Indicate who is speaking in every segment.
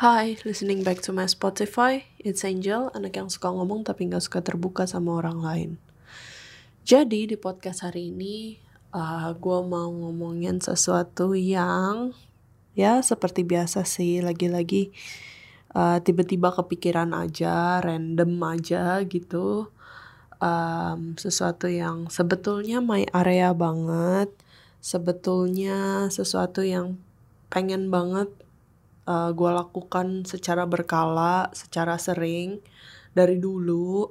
Speaker 1: Hi, listening back to my Spotify. It's Angel, anak yang suka ngomong tapi nggak suka terbuka sama orang lain. Jadi di podcast hari ini, uh, gue mau ngomongin sesuatu yang ya seperti biasa sih, lagi-lagi uh, tiba-tiba kepikiran aja, random aja gitu. Um, sesuatu yang sebetulnya my area banget, sebetulnya sesuatu yang pengen banget uh, eh, gue lakukan secara berkala, secara sering dari dulu.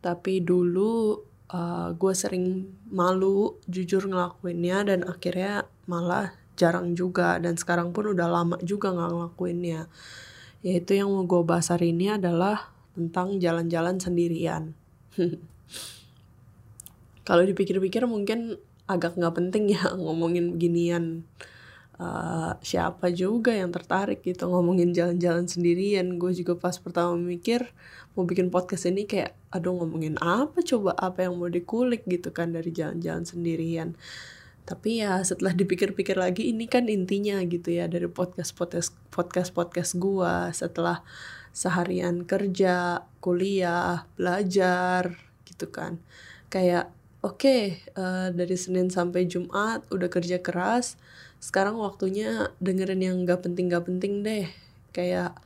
Speaker 1: Tapi dulu uh, eh, gue sering malu jujur ngelakuinnya dan akhirnya malah jarang juga dan sekarang pun udah lama juga nggak ngelakuinnya. Yaitu yang mau gue bahas hari ini adalah tentang jalan-jalan sendirian. Kalau dipikir-pikir mungkin agak nggak penting ya ngomongin beginian uh, siapa juga yang tertarik gitu ngomongin jalan-jalan sendirian. Gue juga pas pertama mikir mau bikin podcast ini kayak aduh ngomongin apa coba? Apa yang mau dikulik? gitu kan dari jalan-jalan sendirian. Tapi ya setelah dipikir-pikir lagi ini kan intinya gitu ya dari podcast podcast podcast podcast gue setelah seharian kerja kuliah belajar gitu kan. Kayak oke okay, uh, eh, dari Senin sampai Jumat udah kerja keras sekarang waktunya dengerin yang gak penting gak penting deh. Kayak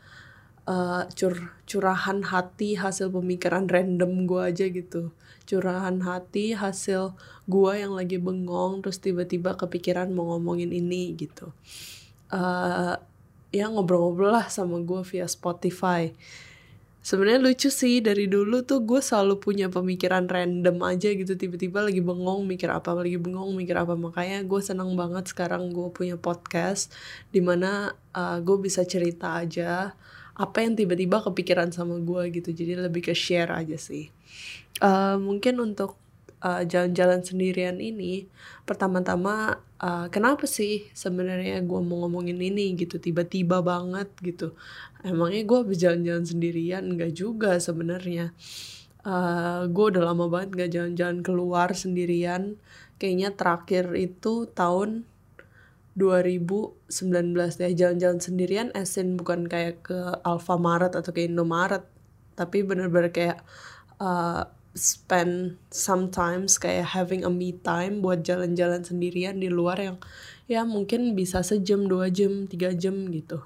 Speaker 1: uh, cur curahan hati hasil pemikiran random gue aja gitu. Curahan hati hasil gue yang lagi bengong terus tiba-tiba kepikiran mau ngomongin ini gitu. Uh, ya ngobrol-ngobrol lah sama gue via Spotify sebenarnya lucu sih dari dulu tuh gue selalu punya pemikiran random aja gitu. Tiba-tiba lagi bengong mikir apa lagi bengong mikir apa. Makanya gue senang banget sekarang gue punya podcast di mana uh, gue bisa cerita aja apa yang tiba-tiba kepikiran sama gue gitu. Jadi lebih ke share aja sih. Uh, mungkin untuk uh, jalan-jalan sendirian ini pertama-tama uh, kenapa sih sebenarnya gue mau ngomongin ini gitu tiba-tiba banget gitu? Emangnya gue berjalan-jalan sendirian? Nggak juga sebenarnya. Uh, gue udah lama banget gak jalan-jalan keluar sendirian. Kayaknya terakhir itu tahun 2019 ya jalan-jalan sendirian esin bukan kayak ke Alfamaret atau ke Indomaret tapi bener-bener kayak uh, spend sometimes kayak having a me time buat jalan-jalan sendirian di luar yang ya mungkin bisa sejam dua jam tiga jam gitu.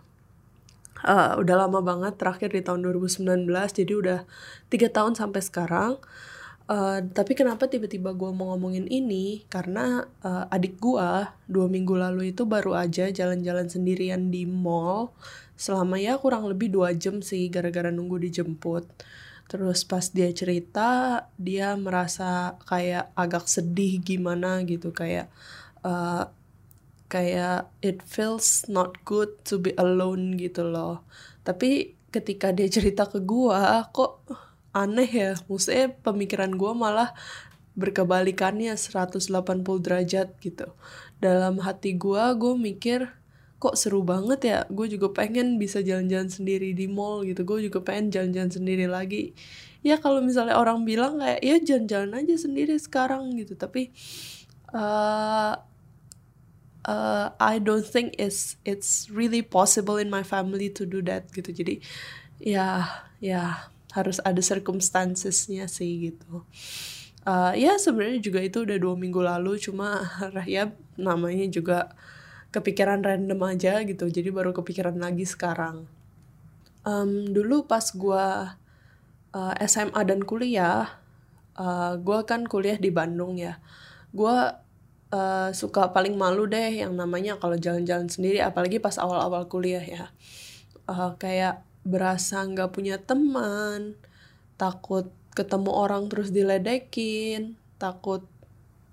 Speaker 1: Uh, udah lama banget terakhir di tahun 2019 jadi udah tiga tahun sampai sekarang. Uh, tapi kenapa tiba-tiba gue mau ngomongin ini? Karena uh, adik gue dua minggu lalu itu baru aja jalan-jalan sendirian di mall selama ya kurang lebih dua jam sih gara-gara nunggu dijemput terus pas dia cerita dia merasa kayak agak sedih gimana gitu kayak uh, kayak it feels not good to be alone gitu loh. Tapi ketika dia cerita ke gua kok aneh ya? Maksudnya pemikiran gua malah berkebalikannya 180 derajat gitu. Dalam hati gua gue mikir kok seru banget ya gue juga pengen bisa jalan-jalan sendiri di mall gitu gue juga pengen jalan-jalan sendiri lagi. Ya kalau misalnya orang bilang kayak ya jalan-jalan aja sendiri sekarang gitu. Tapi uh, uh, I don't think it's it's really possible in my family to do that gitu. Jadi ya ya harus ada circumstancesnya sih gitu. Uh, ya sebenarnya juga itu udah dua minggu lalu cuma Rahya namanya juga kepikiran random aja gitu. Jadi baru kepikiran lagi sekarang. Um, dulu pas gue uh, SMA dan kuliah uh, gue kan kuliah di Bandung ya. Gue uh, suka paling malu deh yang namanya kalau jalan-jalan sendiri apalagi pas awal-awal kuliah ya. Uh, kayak berasa nggak punya teman takut ketemu orang terus diledekin takut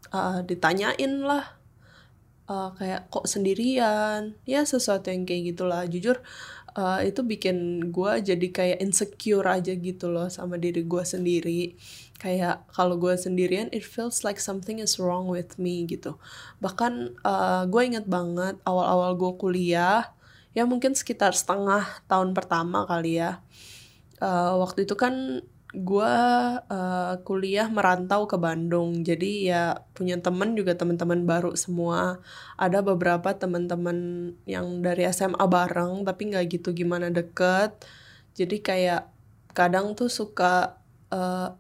Speaker 1: uh, ditanyain lah uh, kayak kok sendirian. Ya sesuatu yang kayak gitulah. Jujur uh, itu bikin gue jadi kayak insecure aja gitu loh sama diri gue sendiri. Kayak kalau gue sendirian it feels like something is wrong with me gitu. Bahkan uh, gue inget banget awal-awal gue kuliah ya mungkin sekitar setengah tahun pertama kali ya uh, waktu itu kan gue uh, kuliah merantau ke Bandung. Jadi ya punya temen juga teman-teman baru semua. Ada beberapa teman-teman yang dari SMA bareng tapi nggak gitu gimana deket. Jadi kayak kadang tuh suka uh,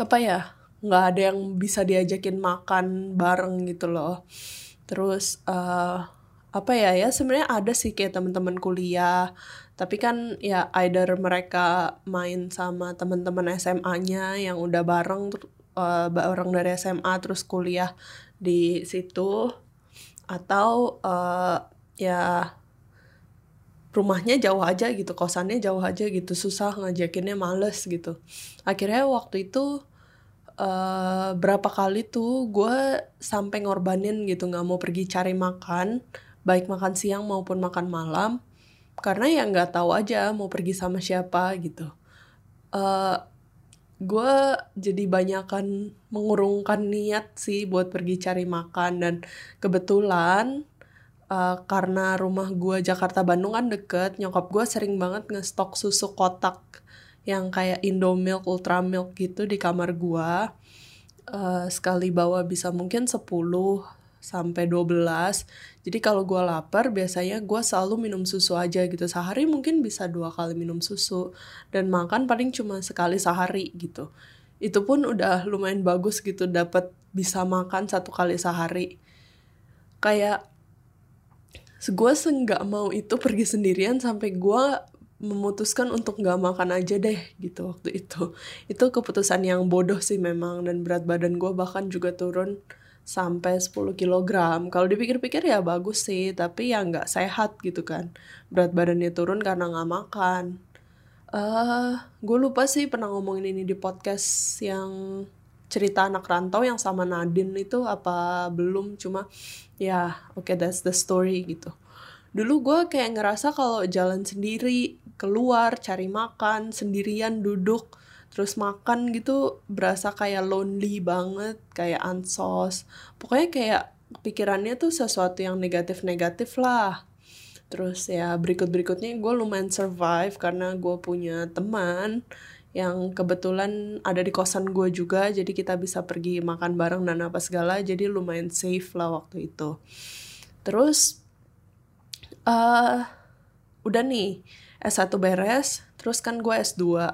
Speaker 1: apa ya nggak ada yang bisa diajakin makan bareng gitu loh. Terus uh, apa ya ya sebenarnya ada sih kayak teman-teman kuliah tapi kan ya either mereka main sama teman-teman SMA-nya yang udah bareng uh, bareng dari SMA terus kuliah di situ atau uh, ya rumahnya jauh aja gitu kosannya jauh aja gitu susah ngajakinnya males gitu. Akhirnya waktu itu uh, berapa kali tuh gue sampai ngorbanin gitu nggak mau pergi cari makan baik makan siang maupun makan malam karena ya nggak tahu aja mau pergi sama siapa gitu. Uh, eh, gue jadi banyakan mengurungkan niat sih buat pergi cari makan dan kebetulan uh, karena rumah gue Jakarta Bandung kan deket nyokap gue sering banget ngestok susu kotak yang kayak Indomilk, Ultramilk gitu di kamar gue uh, sekali bawa bisa mungkin 10 sampai 12 jadi kalau gue lapar biasanya gue selalu minum susu aja gitu. Sehari mungkin bisa dua kali minum susu dan makan paling cuma sekali sehari gitu. Itu pun udah lumayan bagus gitu dapat bisa makan satu kali sehari. Kayak gue senggak mau itu pergi sendirian sampai gue memutuskan untuk nggak makan aja deh gitu waktu itu. Itu keputusan yang bodoh sih memang dan berat badan gue bahkan juga turun sampai 10 kg. Kalau dipikir-pikir ya bagus sih, tapi ya nggak sehat gitu kan. Berat badannya turun karena nggak makan. Uh, eh, gue lupa sih pernah ngomongin ini di podcast yang cerita anak rantau yang sama Nadine itu apa belum cuma ya oke okay, that's the story gitu dulu gue kayak ngerasa kalau jalan sendiri keluar cari makan sendirian duduk terus makan gitu berasa kayak lonely banget kayak ansos. Pokoknya kayak pikirannya tuh sesuatu yang negatif-negatif lah. Terus ya berikut-berikutnya gue lumayan survive karena gue punya teman yang kebetulan ada di kosan gue juga jadi kita bisa pergi makan bareng dan apa segala jadi lumayan safe lah waktu itu. Terus uh, udah nih S1 beres terus kan gue S2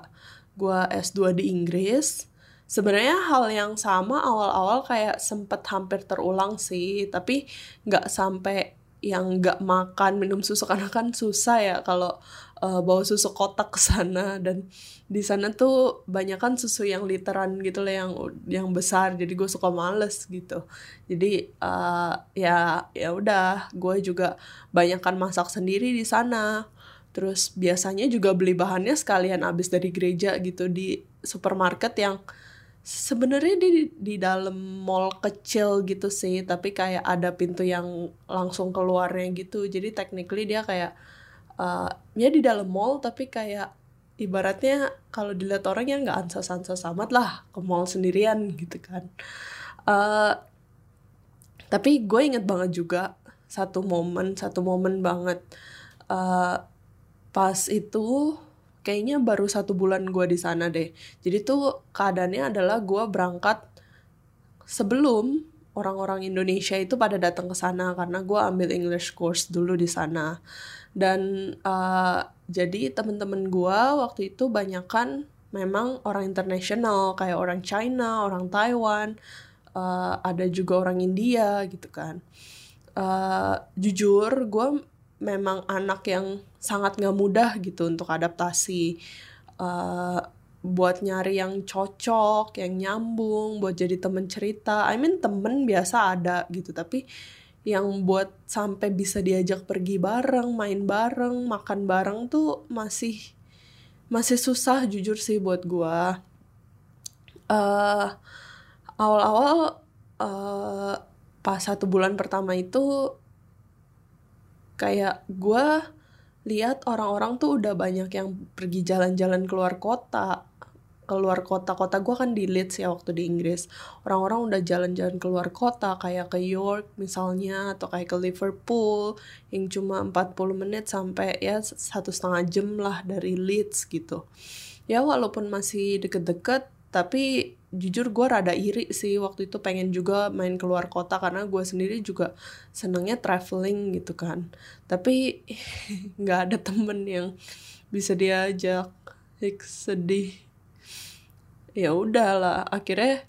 Speaker 1: gue S2 di Inggris sebenarnya hal yang sama awal-awal kayak sempet hampir terulang sih tapi nggak sampai yang nggak makan minum susu karena kan susah ya kalau uh, bawa susu kotak ke sana. Dan di sana tuh banyak kan susu yang literan gitu lah yang yang besar jadi gue suka males gitu. Jadi uh, ya ya udah gue juga banyak kan masak sendiri di sana terus biasanya juga beli bahannya sekalian abis dari gereja gitu di supermarket yang sebenarnya di di dalam mall kecil gitu sih tapi kayak ada pintu yang langsung keluarnya gitu. Jadi technically dia kayak uh, ya di dalam mall tapi kayak ibaratnya kalau dilihat orang yang nggak ansas-ansas amat lah ke mall sendirian gitu kan. Uh, tapi gue inget banget juga satu momen satu momen banget. Uh, pas itu kayaknya baru satu bulan gue di sana deh jadi tuh keadaannya adalah gue berangkat sebelum orang-orang Indonesia itu pada datang ke sana karena gue ambil English course dulu di sana dan uh, jadi temen-temen gue waktu itu banyak kan memang orang internasional kayak orang China, orang Taiwan, uh, ada juga orang India gitu kan. Uh, jujur gue memang anak yang sangat nggak mudah gitu untuk adaptasi uh, buat nyari yang cocok yang nyambung buat jadi temen cerita. I mean temen biasa ada gitu tapi yang buat sampai bisa diajak pergi bareng main bareng makan bareng tuh masih masih susah jujur sih buat gue uh, awal-awal uh, pas satu bulan pertama itu kayak gue lihat orang-orang tuh udah banyak yang pergi jalan-jalan keluar kota. Keluar kota kota gue kan di Leeds ya waktu di Inggris. Orang-orang udah jalan-jalan keluar kota kayak ke York misalnya atau kayak ke Liverpool yang cuma 40 menit sampai ya satu setengah jam lah dari Leeds gitu. Ya walaupun masih deket-deket tapi jujur gue rada iri sih waktu itu pengen juga main keluar kota karena gue sendiri juga senengnya traveling gitu kan. Tapi nggak ada temen yang bisa diajak. Sedih. Ya udahlah akhirnya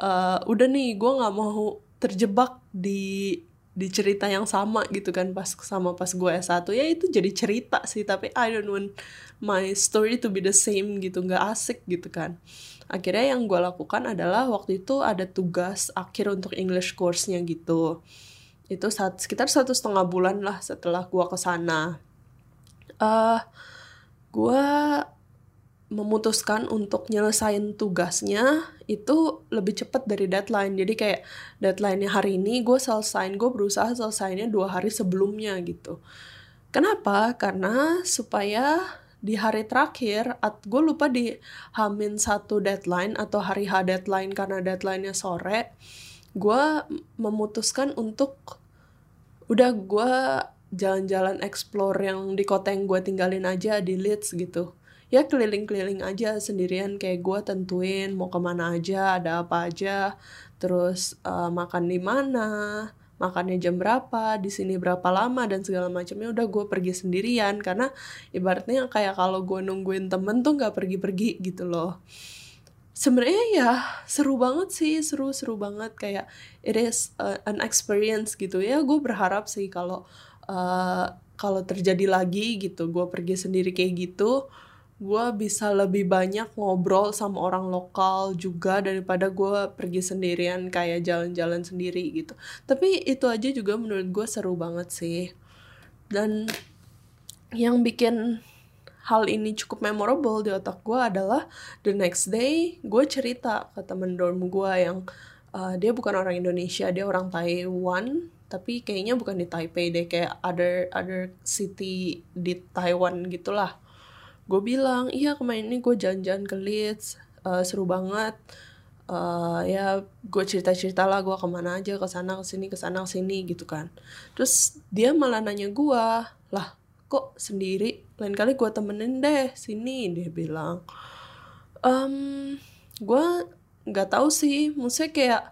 Speaker 1: uh, udah nih gue nggak mau terjebak di di cerita yang sama gitu kan pas sama pas gue S1 ya itu jadi cerita sih tapi I don't want my story to be the same gitu nggak asik gitu kan akhirnya yang gue lakukan adalah waktu itu ada tugas akhir untuk English course-nya gitu. Itu saat sekitar satu setengah bulan lah setelah gue ke sana uh, gue memutuskan untuk nyelesain tugasnya itu lebih cepat dari deadline. Jadi kayak deadline-nya hari ini gue selesain gue berusaha selesainya dua hari sebelumnya gitu. Kenapa? Karena supaya di hari terakhir at gue lupa di hamin satu deadline atau hari H deadline karena deadline-nya sore gue memutuskan untuk udah gue jalan-jalan explore yang di kota yang gue tinggalin aja di Leeds gitu. Ya keliling-keliling aja sendirian kayak gue tentuin mau ke mana aja ada apa aja terus uh, makan di mana makannya jam berapa di sini berapa lama dan segala macamnya udah gue pergi sendirian. Karena ibaratnya kayak kalau gue nungguin temen tuh nggak pergi-pergi gitu loh. Sebenarnya ya seru banget sih seru seru banget. Kayak it is uh, an experience gitu. Ya gue berharap sih kalau uh, kalau terjadi lagi gitu gue pergi sendiri kayak gitu gue bisa lebih banyak ngobrol sama orang lokal juga daripada gue pergi sendirian kayak jalan-jalan sendiri gitu. Tapi itu aja juga menurut gue seru banget sih. Dan yang bikin hal ini cukup memorable di otak gue adalah the next day gue cerita ke temen dorm gue yang uh, dia bukan orang Indonesia dia orang Taiwan tapi kayaknya bukan di Taipei deh kayak other other city di Taiwan gitulah gue bilang iya kemarin ini gue jalan-jalan ke Leeds uh, seru banget. Uh, ya gue cerita-cerita lah gue ke mana aja ke sana ke sini ke sana ke sini gitu kan. Terus dia malah nanya gue lah kok sendiri? Lain kali gue temenin deh sini dia bilang. Um, gue nggak tahu sih maksudnya kayak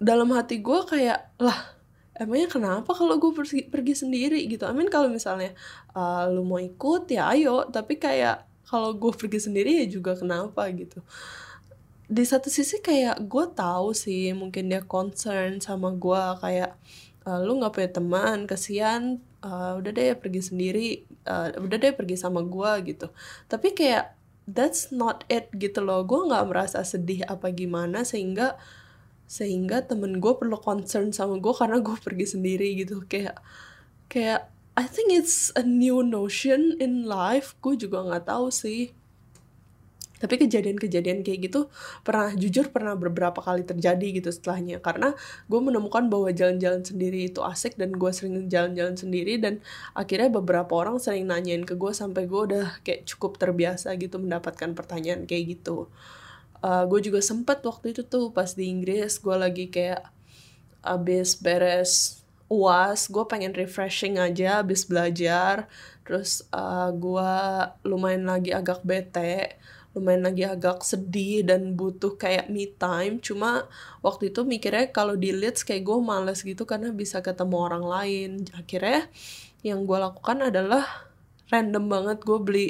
Speaker 1: dalam hati gue kayak lah emangnya kenapa kalau gue pergi, pergi sendiri gitu? I mean kalau misalnya uh, lu mau ikut ya ayo. Tapi kayak kalau gue pergi sendiri ya juga kenapa gitu. Di satu sisi kayak gue tahu sih mungkin dia concern sama gue kayak uh, lu nggak punya teman kasihan uh, udah deh pergi sendiri uh, udah deh pergi sama gue gitu. Tapi kayak that's not it gitu loh. Gue nggak merasa sedih apa gimana sehingga sehingga temen gue perlu concern sama gue karena gue pergi sendiri gitu. Kayak kayak I think it's a new notion in life. Gue juga nggak tahu sih. Tapi kejadian-kejadian kayak gitu pernah jujur pernah beberapa kali terjadi gitu setelahnya. Karena gue menemukan bahwa jalan-jalan sendiri itu asik dan gue sering jalan-jalan sendiri dan akhirnya beberapa orang sering nanyain ke gue sampai gue udah kayak cukup terbiasa gitu mendapatkan pertanyaan kayak gitu uh, gue juga sempet waktu itu tuh pas di Inggris gue lagi kayak abis beres uas gue pengen refreshing aja abis belajar. Terus uh, gue lumayan lagi agak bete lumayan lagi agak sedih dan butuh kayak me time. Cuma waktu itu mikirnya kalau di Leeds kayak gue males gitu karena bisa ketemu orang lain. Akhirnya yang gue lakukan adalah random banget gue beli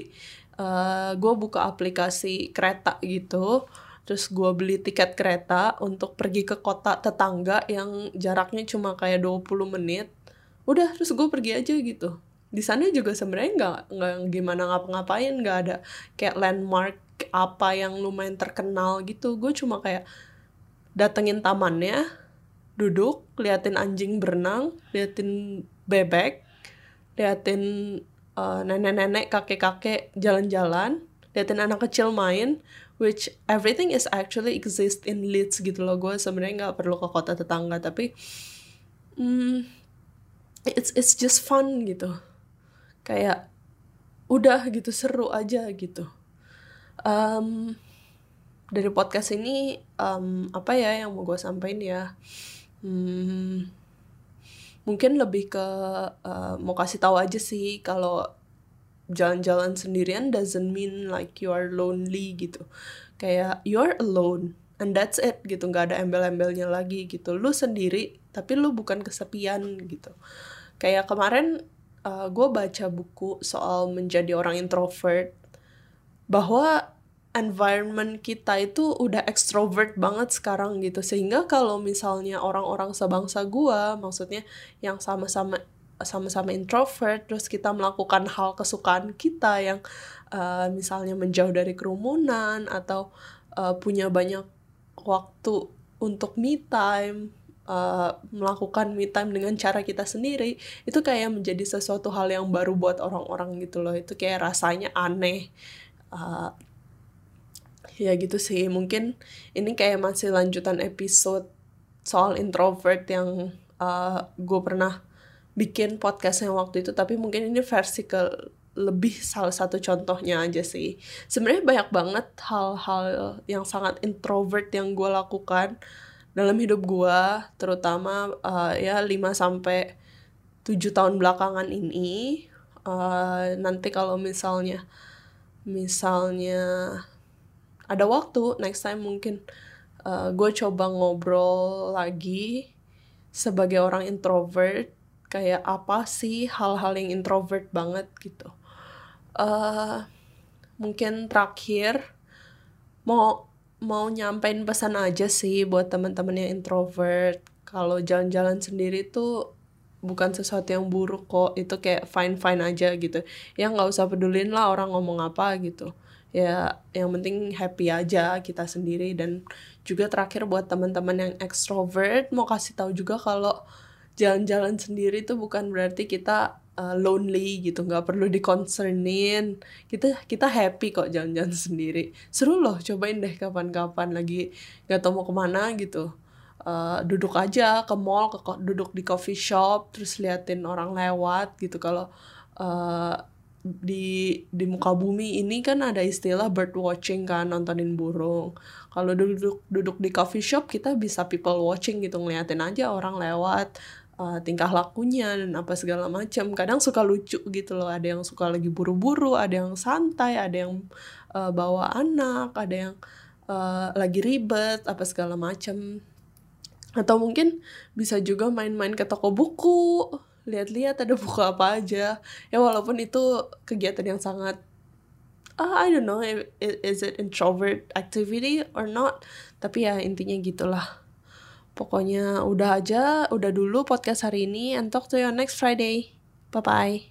Speaker 1: uh, gue buka aplikasi kereta gitu terus gue beli tiket kereta untuk pergi ke kota tetangga yang jaraknya cuma kayak 20 menit. Udah terus gue pergi aja gitu. Di sana juga sebenarnya nggak nggak gimana ngapa-ngapain nggak ada kayak landmark apa yang lumayan terkenal gitu. Gue cuma kayak datengin tamannya duduk liatin anjing berenang liatin bebek liatin uh, nenek-nenek kakek-kakek jalan-jalan liatin anak kecil main which everything is actually exist in Leeds gitu loh. Gue sebenarnya nggak perlu ke kota tetangga tapi hmm, it's it's just fun gitu. Kayak udah gitu seru aja gitu. Um, dari podcast ini um, apa ya yang mau gue sampaikan ya? Hmm, mungkin lebih ke uh, mau kasih tahu aja sih kalau jalan-jalan sendirian doesn't mean like you are lonely gitu. Kayak you are alone and that's it gitu. Nggak ada embel-embelnya lagi gitu. Lu sendiri tapi lu bukan kesepian gitu. Kayak kemarin uh, gue baca buku soal menjadi orang introvert bahwa environment kita itu udah extrovert banget sekarang gitu. Sehingga kalau misalnya orang-orang sebangsa gua maksudnya yang sama-sama sama-sama introvert terus kita melakukan hal kesukaan kita yang uh, misalnya menjauh dari kerumunan atau uh, punya banyak waktu untuk me time uh, melakukan me time dengan cara kita sendiri itu kayak menjadi sesuatu hal yang baru buat orang-orang gitu loh. Itu kayak rasanya aneh. Uh, ya gitu sih. Mungkin ini kayak masih lanjutan episode soal introvert yang uh, gue pernah bikin podcast yang waktu itu tapi mungkin ini versi ke lebih salah satu contohnya aja sih. Sebenarnya banyak banget hal-hal yang sangat introvert yang gue lakukan dalam hidup gue terutama uh, ya 5 sampai 7 tahun belakangan ini. Uh, nanti kalau misalnya misalnya ada waktu next time mungkin uh, gue coba ngobrol lagi sebagai orang introvert kayak apa sih hal-hal yang introvert banget gitu. Uh, mungkin terakhir mau mau nyampein pesan aja sih buat teman-teman yang introvert. Kalau jalan-jalan sendiri tuh bukan sesuatu yang buruk kok. Itu kayak fine fine aja gitu. Ya nggak usah pedulin lah orang ngomong apa gitu. Ya yang penting happy aja kita sendiri. Dan juga terakhir buat teman-teman yang extrovert mau kasih tahu juga kalau jalan-jalan sendiri itu bukan berarti kita uh, lonely gitu nggak perlu dikonsernin. Kita kita happy kok jalan-jalan sendiri. Seru loh cobain deh kapan-kapan. Lagi nggak tahu mau ke mana gitu. Uh, duduk aja ke mall ke duduk di coffee shop terus liatin orang lewat gitu. Kalau uh, di di muka bumi ini kan ada istilah bird watching kan nontonin burung. Kalau duduk duduk di coffee shop kita bisa people watching gitu ngeliatin aja orang lewat uh, tingkah lakunya dan apa segala macam. Kadang suka lucu gitu loh. Ada yang suka lagi buru-buru ada yang santai ada yang uh, bawa anak ada yang uh, lagi ribet apa segala macam. Atau mungkin bisa juga main-main ke toko buku lihat-lihat ada buku apa aja. Ya walaupun itu kegiatan yang sangat uh, I don't know is it introvert activity or not? Tapi ya intinya gitulah pokoknya udah aja udah dulu podcast hari ini. And talk to you next Friday. Bye bye